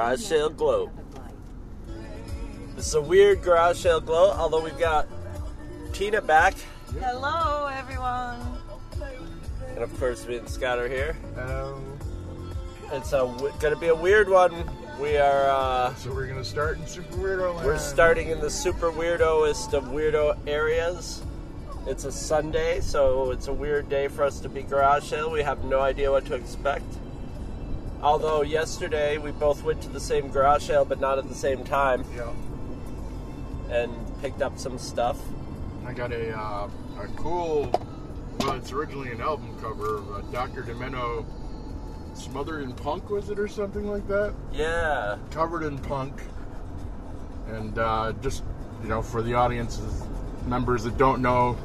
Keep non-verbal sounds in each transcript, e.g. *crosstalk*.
Garage Sale Gloat. This is a weird Garage Sale Gloat, although we've got Tina back, Hello, everyone. and of course me and Scott are here. Um, It's a w- gonna be a weird one. We are uh, so we're gonna start in Super Weirdo Land. we're starting in the super weirdoest of weirdo areas. It's a Sunday, so it's a weird day for us to be garage sale. We have no idea what to expect. Although yesterday we both went to the same garage sale, but not at the same time. Yeah. and picked up some stuff. I got a uh, a cool. Well, it's originally an album cover of uh, Dr. Demento, "Smothered in Punk" was it or something like that? Yeah, Covered in punk, and uh, just you know, for the audience's members that don't know,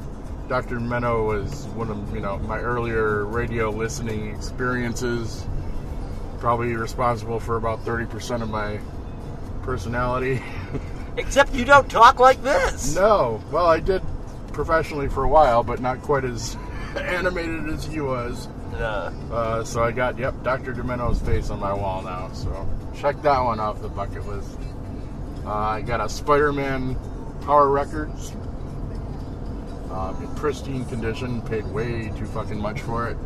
Dr. Demento was one of you know my earlier radio listening experiences. Probably responsible for about thirty percent of my personality. *laughs* except you don't talk like this. No. Well, I did professionally for a while, but not quite as *laughs* animated as he was. Nah. Uh, so I got, yep, Dr. Demento's face on my wall now. So check that one off the bucket list. Uh, I got a Spider Man Power Records. Um, in pristine condition, paid way too fucking much for it.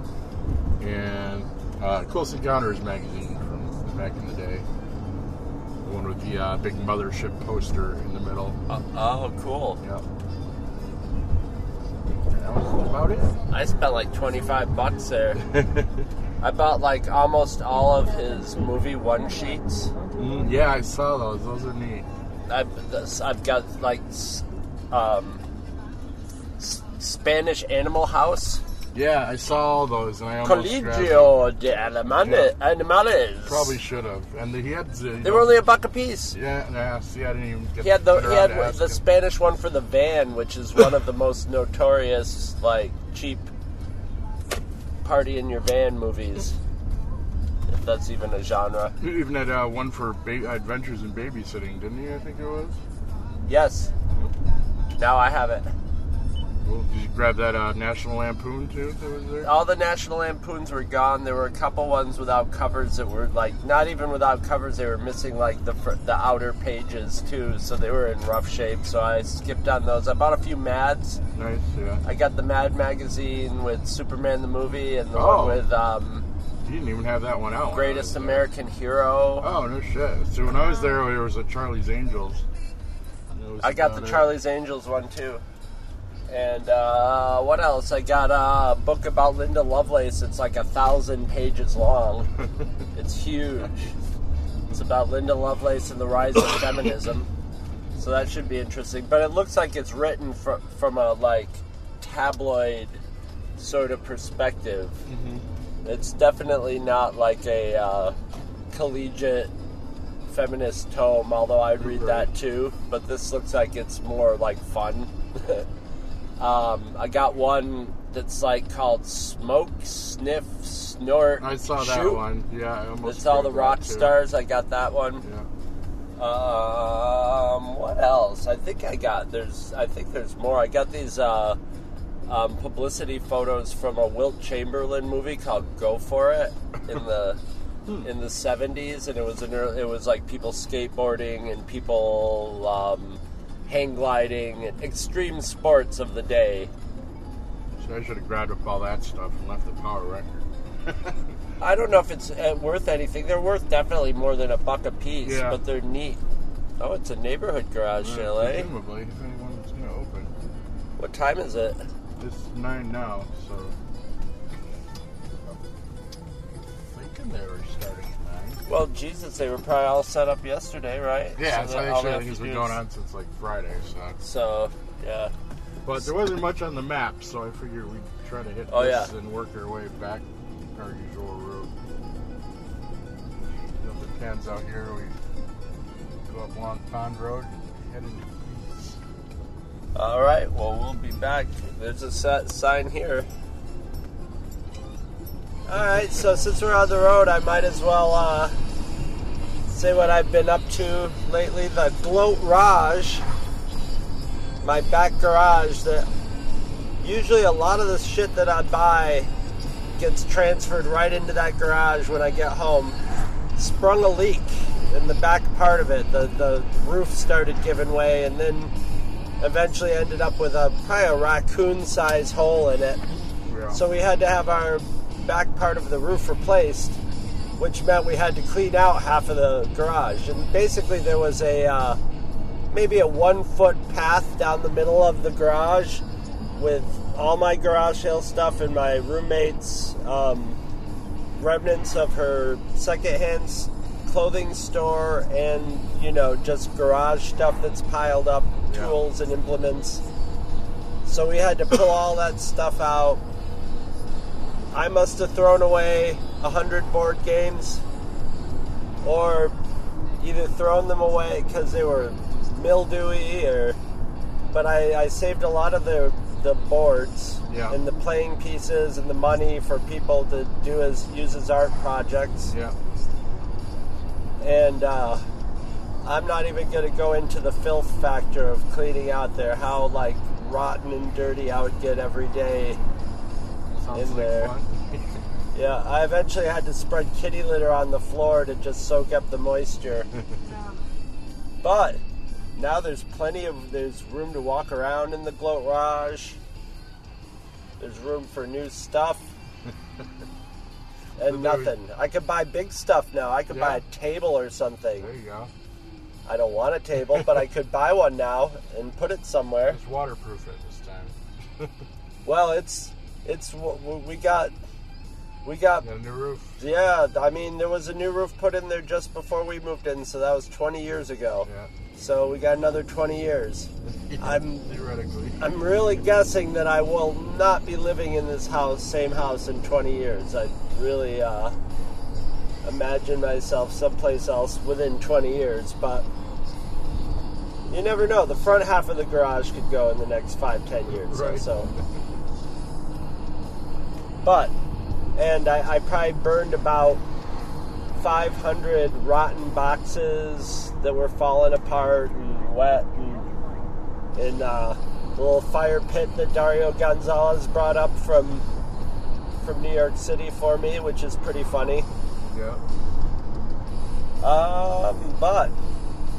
And uh, Close Encounters magazine from back in the day. The one with the uh, big mothership poster in the middle. Uh, oh, cool. Yep. That was about it. I spent like twenty five bucks there. *laughs* I bought like almost all of his movie one sheets. Mm, yeah, I saw those. Those are neat. I've I've got like um, Spanish Animal House, Yeah, I saw all those, and I almost. Colegio de Animale- Yeah. Animales. Probably should have. And the, he had. The, They were only a buck a piece. Yeah, yeah. See, I didn't even get. He had the he had the him. Spanish one for the van, which is one of the *laughs* most notorious like cheap party in your van movies. If that's even a genre. He even had uh, one for ba- Adventures in Babysitting, didn't he? I think it was. Yes. Now I have it. Cool. Did you grab that uh, National Lampoon too? That was there. All the National Lampoons were gone. There were a couple ones without covers that were like not even without covers. They were missing like the fr- the outer pages too, so they were in rough shape. So I skipped on those. I bought a few Mads. Nice. Yeah. I got the Mad magazine with Superman the movie and the Oh. one with um, You didn't even have that one out. Greatest. American Hero. Oh no shit! So when I was there, there was a Charlie's Angels. I got the it. Charlie's Angels one too. And uh, what else? I got a book about Linda Lovelace. It's like a thousand pages long. *laughs* it's huge. It's about Linda Lovelace and the rise of *coughs* feminism. So that should be interesting. But it looks like it's written fr- from a like tabloid sort of perspective. It's definitely not like a uh, collegiate feminist tome, although I'd read that too. But this looks like it's more like fun. *laughs* um, I got one that's like called Smoke, Sniff, Snort. I saw that Shoot. one. Yeah, I almost. It's all the rock stars. I got that one. Yeah. Um, what else? I think I got there's. I think there's more. I got these uh, um, publicity photos from a Wilt Chamberlain movie called "Go for It" in the *laughs* in the '70s, and it was an, ear- it was like people skateboarding and people um, hang gliding, extreme sports of the day. So I should have grabbed up all that stuff and left the power record. *laughs* I don't know if it's uh, worth anything. They're worth definitely more than a buck a piece, Yeah. but they're neat. Oh, it's a neighborhood garage sale, eh? Presumably, if anyone's gonna open. What time is it? It's nine now, so. Thinking they were starting. Well, Jesus, they were probably all set up yesterday, right? Yeah, So so that all actually they have think it's to been going on since like Friday. So, So, yeah. But there wasn't much on the map, so I figured we'd try to hit Oh, this yeah. and work our way back our usual route. Got the pans out here. We go up Long Pond Road, head into Keys. All right. Well, we'll be back. There's a set sign here. All right. So since we're on the road, I might as well uh, say what I've been up to lately. The Gloat Raj, my back garage. That usually a lot of the shit that I buy gets transferred right into that garage when I get home. Sprung a leak in the back part of it. The the roof started giving way, and then eventually ended up with a probably a raccoon size hole in it. Yeah. So we had to have our back part of the roof replaced, which meant we had to clean out half of the garage. And basically, there was a uh, maybe a one foot path down the middle of the garage with all my garage sale stuff and my roommate's um, remnants of her secondhand clothing store and you know just garage stuff that's piled up Yeah. tools and implements so we had to pull all that stuff out i must have thrown away a hundred board games or either thrown them away because they were mildewy or but I, I saved a lot of the the boards Yeah. and the playing pieces and the money for people to do as use as art projects Yeah. and uh, I'm not even going to go into the filth factor of cleaning out there how like rotten and dirty I would get every day Sounds In like there. fun. Yeah I eventually had to spread kitty litter on the floor to just soak up the moisture. *laughs* But now there's plenty of there's room to walk around in the gloat raj. There's room for new stuff. *laughs* And nothing. I could buy big stuff now. I could buy a table or something. There you go. I don't want a table, but I could *laughs* buy one now and put it somewhere. Just waterproof it this time. Well, it's it's we got we got Got a new roof. yeah. I mean, there was a new roof put in there just before we moved in, so that was 20 years ago. Yeah. So we got another 20 years. *laughs* I'm Theoretically. I'm really guessing that I will not be living in this house, same house, in 20 years. I really uh, imagine myself someplace else within 20 years, but you never know. The front half of the garage could go in the next five, ten years or Right. so. *laughs* But, and I, I probably burned about 500 rotten boxes that were falling apart and wet and in uh, the little fire pit that Dario Gonzalez brought up from from New York City for me, which is pretty funny. Yeah. Um, but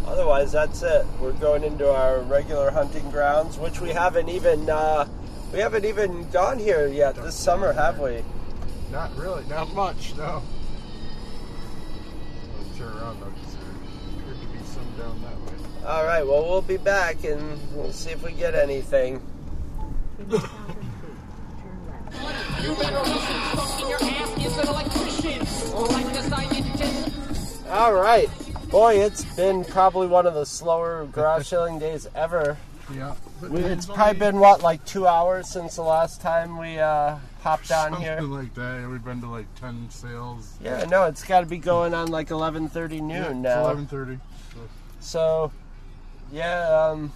otherwise, that's it. We're going into our regular hunting grounds, which we haven't even uh, we haven't even gone here yet this summer, have we? Not really. Not much. No. Let's turn around though, because there appeared to be some down that way. All right. Well, we'll be back and we'll see if we get anything. You better listen, funky your ass is an electrician. Like designing tin. All right, boy, it's been probably one of the slower garage *laughs* selling days ever. Yeah. We, it's probably been what, like two hours since the last time we uh, popped on something here. like that. We've been to like ten sales. Yeah, no, it's got to be going on like 11:30 noon Yeah, now. Eleven thirty. So, yeah, um,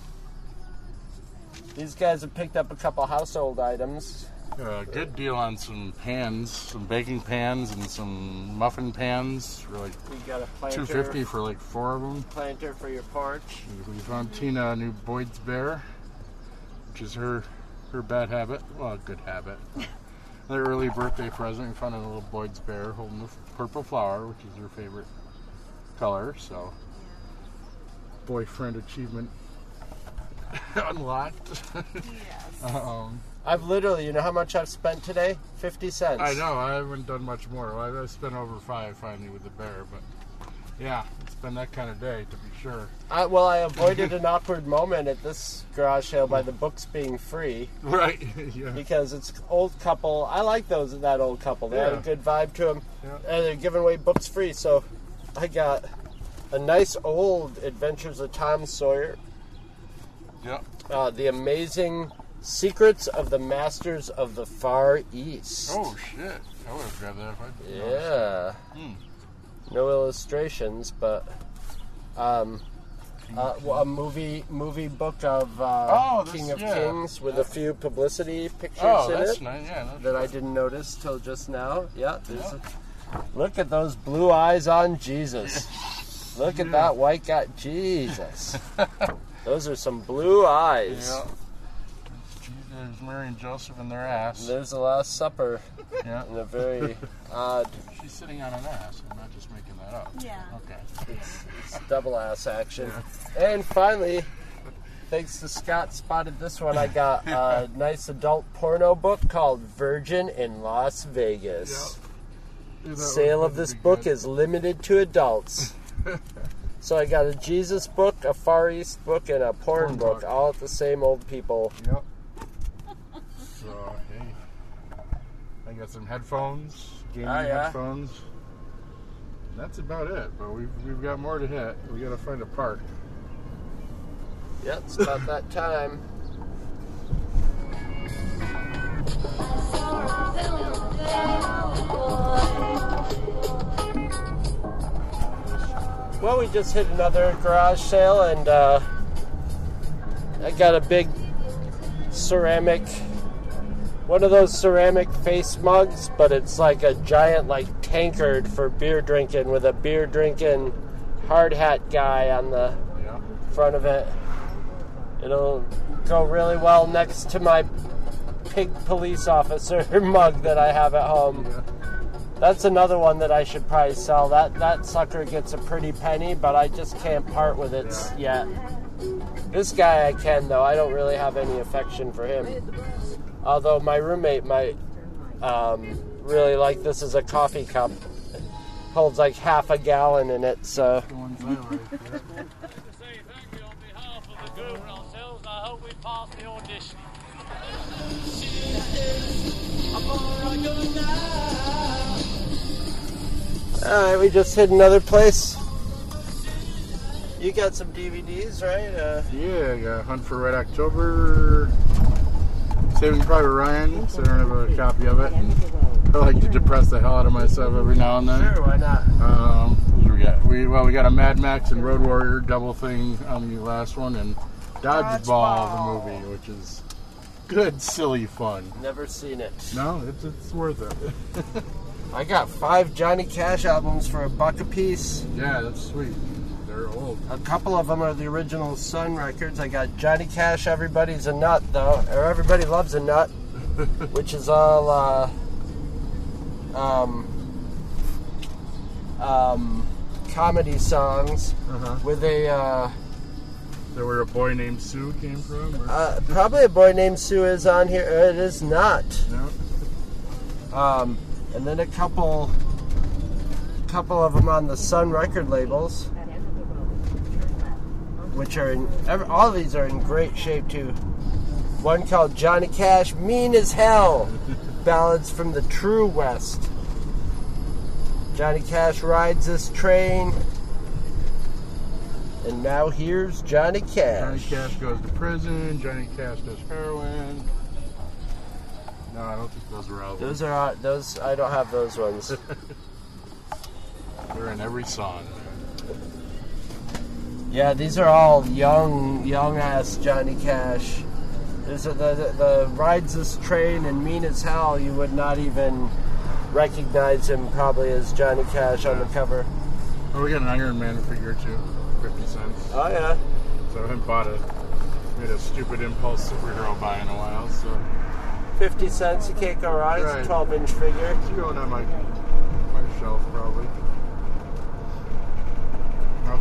these guys have picked up a couple household items. Uh, good deal on some pans, some baking pans, and some muffin pans for like We got a planter, two fifty for like four of them. planter for your porch. We found Tina a new Boyd's Bear, which is her her bad habit. Well, good habit. *laughs* Their early birthday present. We found a little Boyd's Bear holding the purple flower, which is her favorite color. So, boyfriend achievement *laughs* unlocked. yes. um, I've literally, you know how much I've spent today? 50 cents. I know I haven't done much more. I I spent over five finally with the bear, but yeah, it's been that kind of day to be sure. I, well, I avoided an *laughs* awkward moment at this garage sale by the books being free *laughs* Right? *laughs* yeah. because it's old couple. I like those that old couple. They have a good vibe to them, Yeah. and they're giving away books free. So I got a nice old Adventures of Tom Sawyer, Yeah. uh, the Amazing Secrets of the Masters of the Far East. Oh shit! I would have grabbed that if I. Yeah. Hmm. No illustrations, but um, uh, well, a movie movie book of uh, Oh, this- King of yeah. Kings with a few publicity pictures Oh, in it nice. Yeah. That I didn't notice till just now. Yeah, there's a, look at those blue eyes on Jesus. *laughs* Look at that white guy, Jesus. *laughs* Those are some blue eyes. Yeah. There's Mary and Joseph in their ass. There's the Last Supper *laughs* Yeah. in a very odd. She's sitting on an ass. I'm not just making that up. Yeah. Okay. It's, it's double ass action. And finally, thanks to Scott spotted this one, I got a *laughs* nice adult porno book called Virgin in Las Vegas. Dude, that Sale of this book good. is limited to adults. *laughs* so I got a Jesus book, a Far East book, and a porn, Porn book, book. all at the same old people. Yep. So hey, I got some headphones, gaming Oh, yeah. headphones. That's about it. But we've we've got more to hit. We got to find a park. Yep, it's about that time. Well, we just hit another garage sale, and uh, I got a big ceramic, one of those ceramic face mugs, but it's like a giant, like tankard for beer drinking with a beer drinking hard hat guy on the Yeah. front of it. It'll go really well next to my pig police officer *laughs* mug that I have at home. Yeah. That's another one that I should probably sell. That that sucker gets a pretty penny, but I just can't part with it yet. This guy I can though. I don't really have any affection for him. Although my roommate might um, really like this as a coffee cup. Holds like half a gallon in it, so. Alright, we just hit another place. You got some DVDs, right? Uh, Yeah, I got Hunt for Red October, Saving Private Ryan, so I don't have a copy of it. I like to depress the hell out of myself every now and then. sure, why not? Um, what we got? We well, we got a Mad Max and Road Warrior double thing on the last one, and Dodgeball, Dodgeball. the movie, which is good, silly fun. Never seen it. No, it's it's worth it. *laughs* I got five Johnny Cash albums for a buck a piece. yeah, that's sweet. They're old. A couple of them are the original Sun records. I got Johnny Cash, Everybody's a Nut, though, or Everybody Loves a Nut, *laughs* which is all, uh, um, um, comedy songs Uh-huh. with a, uh, that where a boy named Sue came from? Uh, probably a boy named Sue is on here. Uh, It is not. no. Um, and then a couple, couple of them on the Sun record labels, which are in. Every, all of these are in great shape too. One called Johnny Cash, Mean as Hell, ballads from the True West. Johnny Cash rides this train, and now here's Johnny Cash. Johnny Cash goes to prison. Johnny Cash does heroin. No, I don't think those are out. Those are those. I don't have those ones. *laughs* They're in every song. Yeah, these are all young, young ass Johnny Cash. A, the, the the rides this train and mean as hell. You would not even recognize him probably as Johnny Cash on the cover. Oh, we got an Iron Man figure too, fifty cents. Oh yeah. So I haven't bought a made a stupid impulse superhero buy in a while. So Fifty cents. You can't go wrong. It's a twelve inch figure. it's going on my my shelf probably.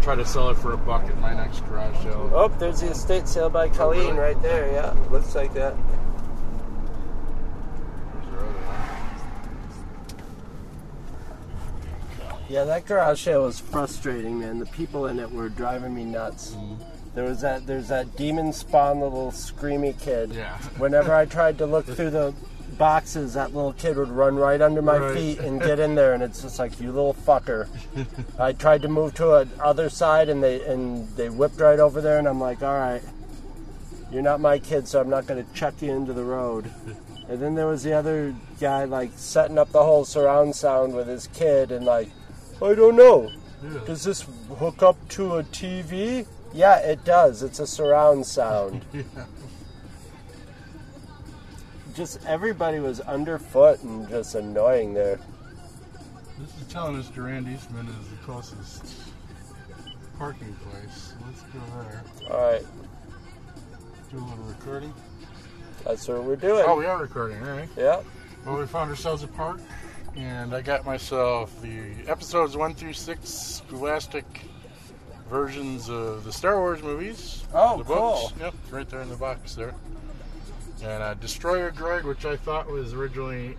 I'll try to sell it for a buck at my next garage sale. Oh, there's the estate sale by Colleen really? right there. Yeah, looks like that. There's our other one. Yeah, that garage sale was frustrating, man. The people in it were driving me nuts. Mm-hmm. There was that there's that demon spawn little screamy kid. Yeah. Whenever I tried to look *laughs* through the boxes, that little kid would run right under my Right. feet and get in there, and it's just like you little fucker. I tried to move to a other side, and they and they whipped right over there, and I'm like, all right, You're not my kid, so I'm not going to chuck you into the road. And then there was the other guy, like, setting up the whole surround sound with his kid, and, like, I don't know. Yeah. Does this hook up to a TV? Yeah, it does. It's a surround sound. *laughs* Yeah. Just everybody was underfoot and just annoying there. This is telling us Durand Eastman is the closest parking place. Let's go there. All right, Do a little recording. that's what we're doing. Oh, we are recording, all right. yeah. Well, we found ourselves a park, and I got myself the episodes one through six Scholastic versions of the Star Wars movies. Oh, the cool. books. Yep, right there in the box there. And uh, Destroyer Droid, which I thought was originally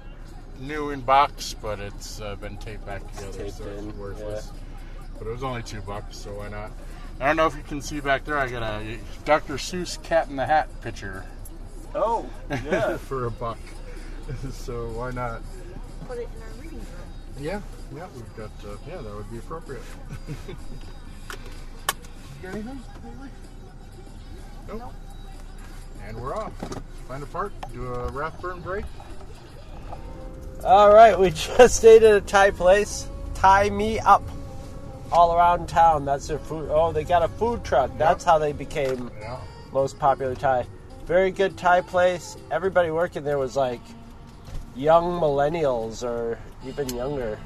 new in box, but it's uh, been taped back together, taped so it's in, worthless. But it was only two bucks, so why not? I don't know if you can see back there. I got a Dr. Seuss Cat in the Hat picture Oh, yeah. *laughs* for a buck. *laughs* so why not? Put it in our reading room. Yeah, yeah, we've got. Uh, yeah, that would be appropriate. *laughs* you got anything? lately? Nope. And we're off. Find a park. Do a Rathburn break. All right, we *laughs* just stayed at a Thai place. Tie me up. All around town. That's their food. Oh, they got a food truck. That's how they became Yeah. most popular Thai. Very good Thai place. Everybody working there was like young millennials or even younger.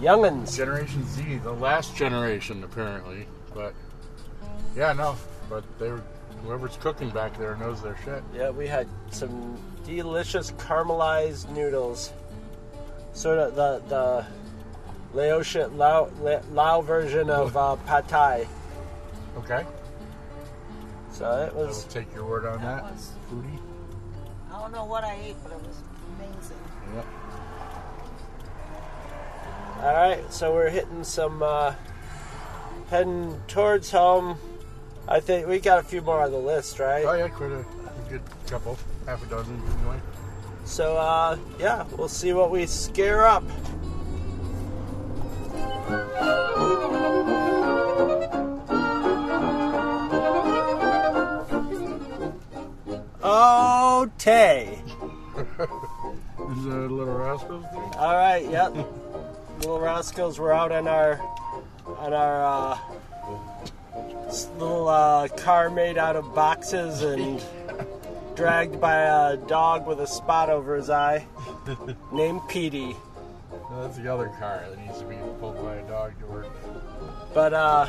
Youngins. Generation Z, the last generation apparently, but yeah, no, but they were whoever's cooking back there knows their shit. Yeah, we had some delicious caramelized noodles. Sort of the the Laotian Lao, La- Lao version of uh, pad Thai. Okay, So it I will was take your word on That that. was- Foodie. I don't know what I ate, but it was amazing. Yep. all right. So we're hitting some, uh, heading towards home. I think we got a few more on the list, right? Oh yeah, quite a, good couple, half a dozen anyway. So uh, yeah, we'll see what we scare up. Oh, Tay. *laughs* Is that a little rascals thing? All right, yep. Little rascals were out on our on our uh, little uh, car made out of boxes and *laughs* dragged by a dog with a spot over his eye *laughs* named Petey. No, that's the other car that needs to be pulled by a dog to work. But uh,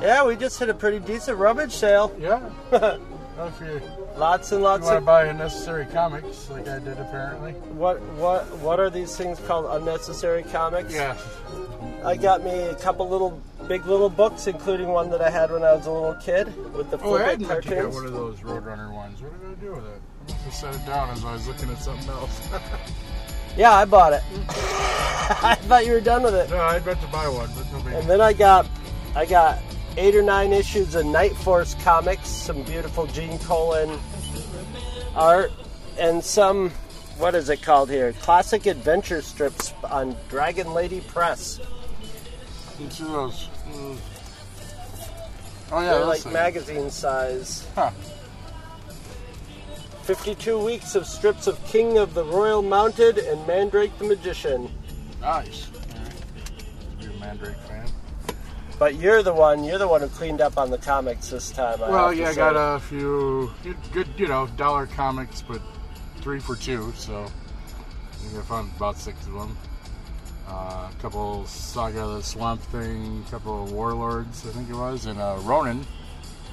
yeah, we just hit a pretty decent rummage sale. Yeah. *laughs* if you, Lots and you lots want to of buy unnecessary comics, like I did apparently. what what what are these things called? Unnecessary comics. Yeah. I got me a couple little big little books, including one that I had when I was a little kid with the Oh, I flip had it to get one of those Roadrunner ones. What did I do with it? I must have set it down as I was looking at something else. *laughs* Yeah, I bought it. *laughs* I thought you were done with it. no, I meant to buy one, but no big And then I got I got eight or nine issues of Night Force comics, some beautiful Gene Colan art, and some what is it called here? Classic adventure strips on Dragon Lady Press. You see those? Mm. Oh yeah, They're like magazine size. Huh. 52 weeks of strips of King of the Royal Mounted and Mandrake the Magician. Nice. All right. You a Mandrake fan? But you're the one, you're the one who cleaned up on the comics this time. I Well, yeah, I got a few good, you know, dollar comics, but three for two, so I I found about six of them. Uh, a couple Saga of the Swamp Thing, a couple of Warlords, I think it was, and uh, Ronin,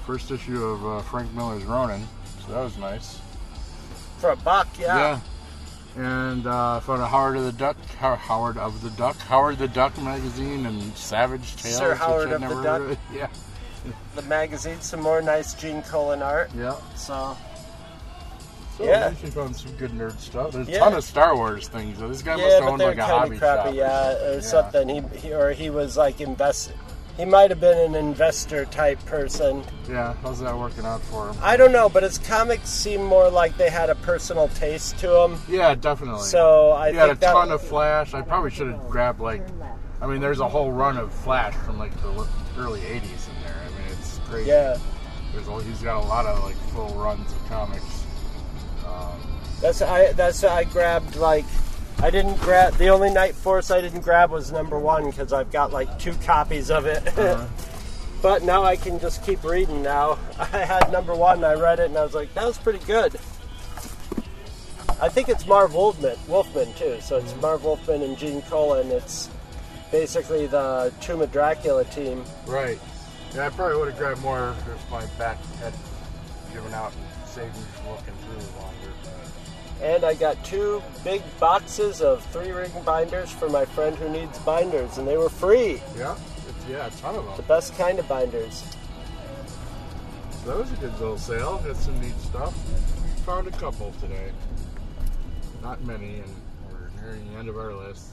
first issue of uh, Frank Miller's Ronin, so that was nice. for a buck, yeah. Yeah. And uh, found a Howard of the Duck, Howard of the Duck, Howard the Duck magazine, and Savage Tales. Sir Howard of the Duck. *laughs* Yeah, The magazine, some more nice Gene Colan art. yeah. So So Yeah. you found some good nerd stuff. There's a Yeah. ton of Star Wars things. So this guy must yeah, owned they're like a kind hobby of crappy, shop. yeah, or Yeah. something. He, he or he was like invest. He might have been an investor type person. Yeah, how's that working out for him? I don't know, but his comics seem more like they had a personal taste to them. Yeah, definitely. So I he had a ton of Flash. I probably should have grabbed like, I mean, there's a whole run of Flash from like the early '80s in there. I mean, it's crazy. yeah. There's a, he's got a lot of like full runs of comics. That's I. That's I grabbed like. I didn't grab the only Night Force I didn't grab was number one because I've got like two copies of it. *laughs* Uh-huh. but now I can just keep reading. Now *laughs* I had number one. I read it and I was like, that was pretty good. I think it's Marv Wolfman, Wolfman too. So it's mm-hmm. Marv Wolfman and Gene Colan. It's basically the Tomb of Dracula team. right. Yeah, I probably would have grabbed more if my back had given out and saved me from looking through. And I got two big boxes of three ring binders for my friend who needs binders, and they were free. Yeah, it's, yeah, a ton of them. The best kind of binders. That was a good little sale. Had some neat stuff. Found a couple today. Not many, and we're nearing the end of our list.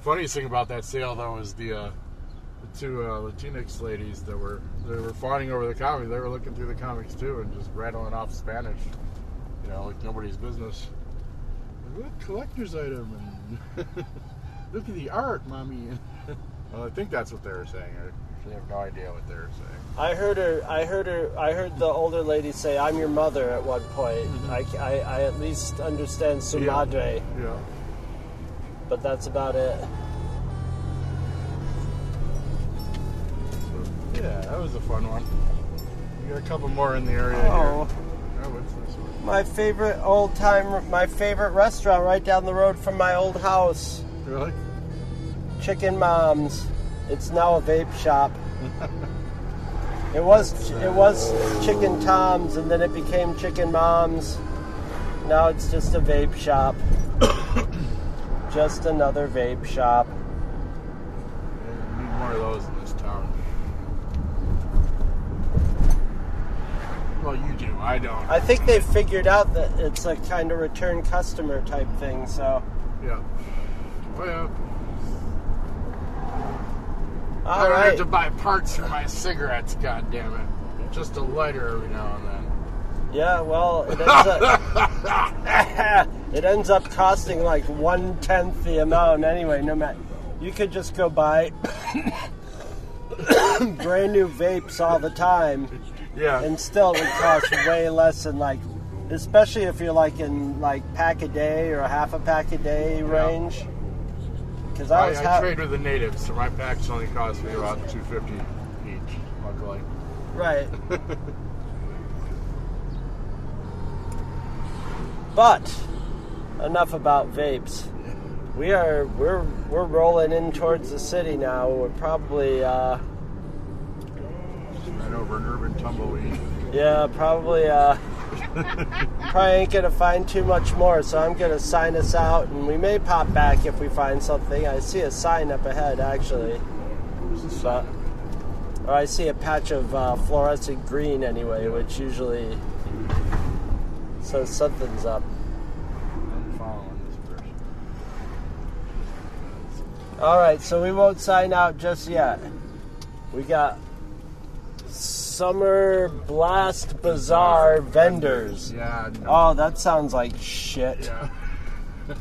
Funniest thing about that sale, though, is the uh, the two uh, Latinx ladies that were they were fawning over the comics. They were looking through the comics too and just rattling off Spanish. You know, like nobody's business. What collector's item? And *laughs* look at the art, mommy. *laughs* well, I think that's what they were saying. I actually have no idea what they were saying. I heard her. I heard her. I heard the older lady say, "I'm your mother." At one point, I, I, I at least understand su Yeah. Yeah. but that's about it. Was a fun one. We got a couple more in the area Oh. here. Oh, what's this one? My favorite old time. My favorite restaurant right down the road from my old house, Really? Chicken Moms. It's now a vape shop. It was it was Chicken Tom's, and then it became Chicken Moms. Now it's just a vape shop. *coughs* just another vape shop. Yeah, need more of those in this town. Well, you do. I don't. I think they figured out that it's a kind of return customer type thing. So, yeah. Well, yeah. I don't have to buy parts for my cigarettes. God damn it! Just a lighter every now and then. Yeah, well, it ends up *laughs* *laughs* it ends up costing like one tenth the amount anyway. No matter, you could just go buy *coughs* brand new vapes all the time, *laughs* Yeah. and still it would cost way less than like, especially if you're like in like pack a day or a half a pack a day range. Because I I, was I ha- trade with the natives, so my packs only cost me about two fifty each. Luckily. Right. *laughs* but enough about vapes. We are we're we're rolling in towards the city now. We're probably uh, over an urban tumbleweed. yeah probably uh, *laughs* probably ain't gonna find too much more. So I'm gonna sign us out, and we may pop back if we find something. I see a sign up ahead actually, but or I see a patch of uh, fluorescent green anyway, which usually says something's up. I'm following this person. All right, so we won't sign out just yet. We got Summer Blast Bazaar vendors. Yeah. No. Oh, that sounds like shit. Yeah. *laughs*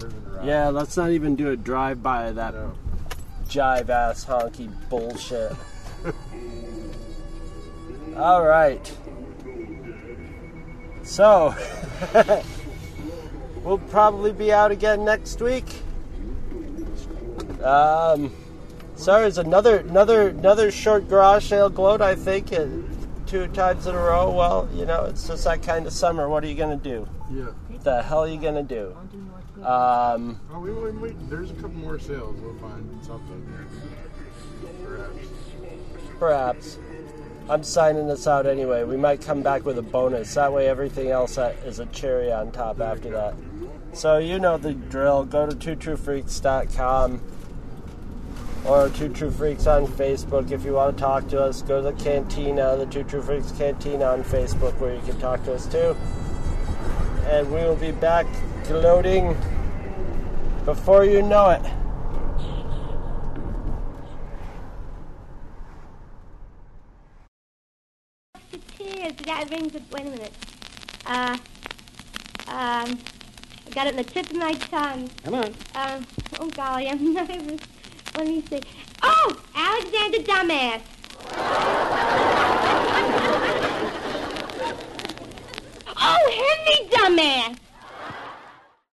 Turn it around. Yeah, let's not even do a drive by of that No. jive ass honky bullshit. All right. So, *laughs* we'll probably be out again next week. Um, sorry, it's another another another short garage sale gloat. I think uh, two times in a row. Well, you know, it's just that kind of summer. What are you gonna do? Yeah. What the hell are you gonna do? Um, Oh, we wait, wait. There's a couple more sales. We'll find something. Perhaps. Perhaps. I'm signing this out anyway. We might come back with a bonus. That way, everything else uh, is a cherry on top after that. So, you know the drill. Go to twotruefreaks.com or Two True Freaks on Facebook if you want to talk to us. Go to the Cantina, the Two True Freaks Cantina on Facebook, where you can talk to us too. And we will be back gloating before you know it. Cheers. That rings a, wait a minute. Uh, um, I got it in the tip of my tongue. Come on. Um, oh golly, I'm *laughs* nervous let me see. Oh, Alexander Dumbass. *laughs* oh, Henry Dumbass.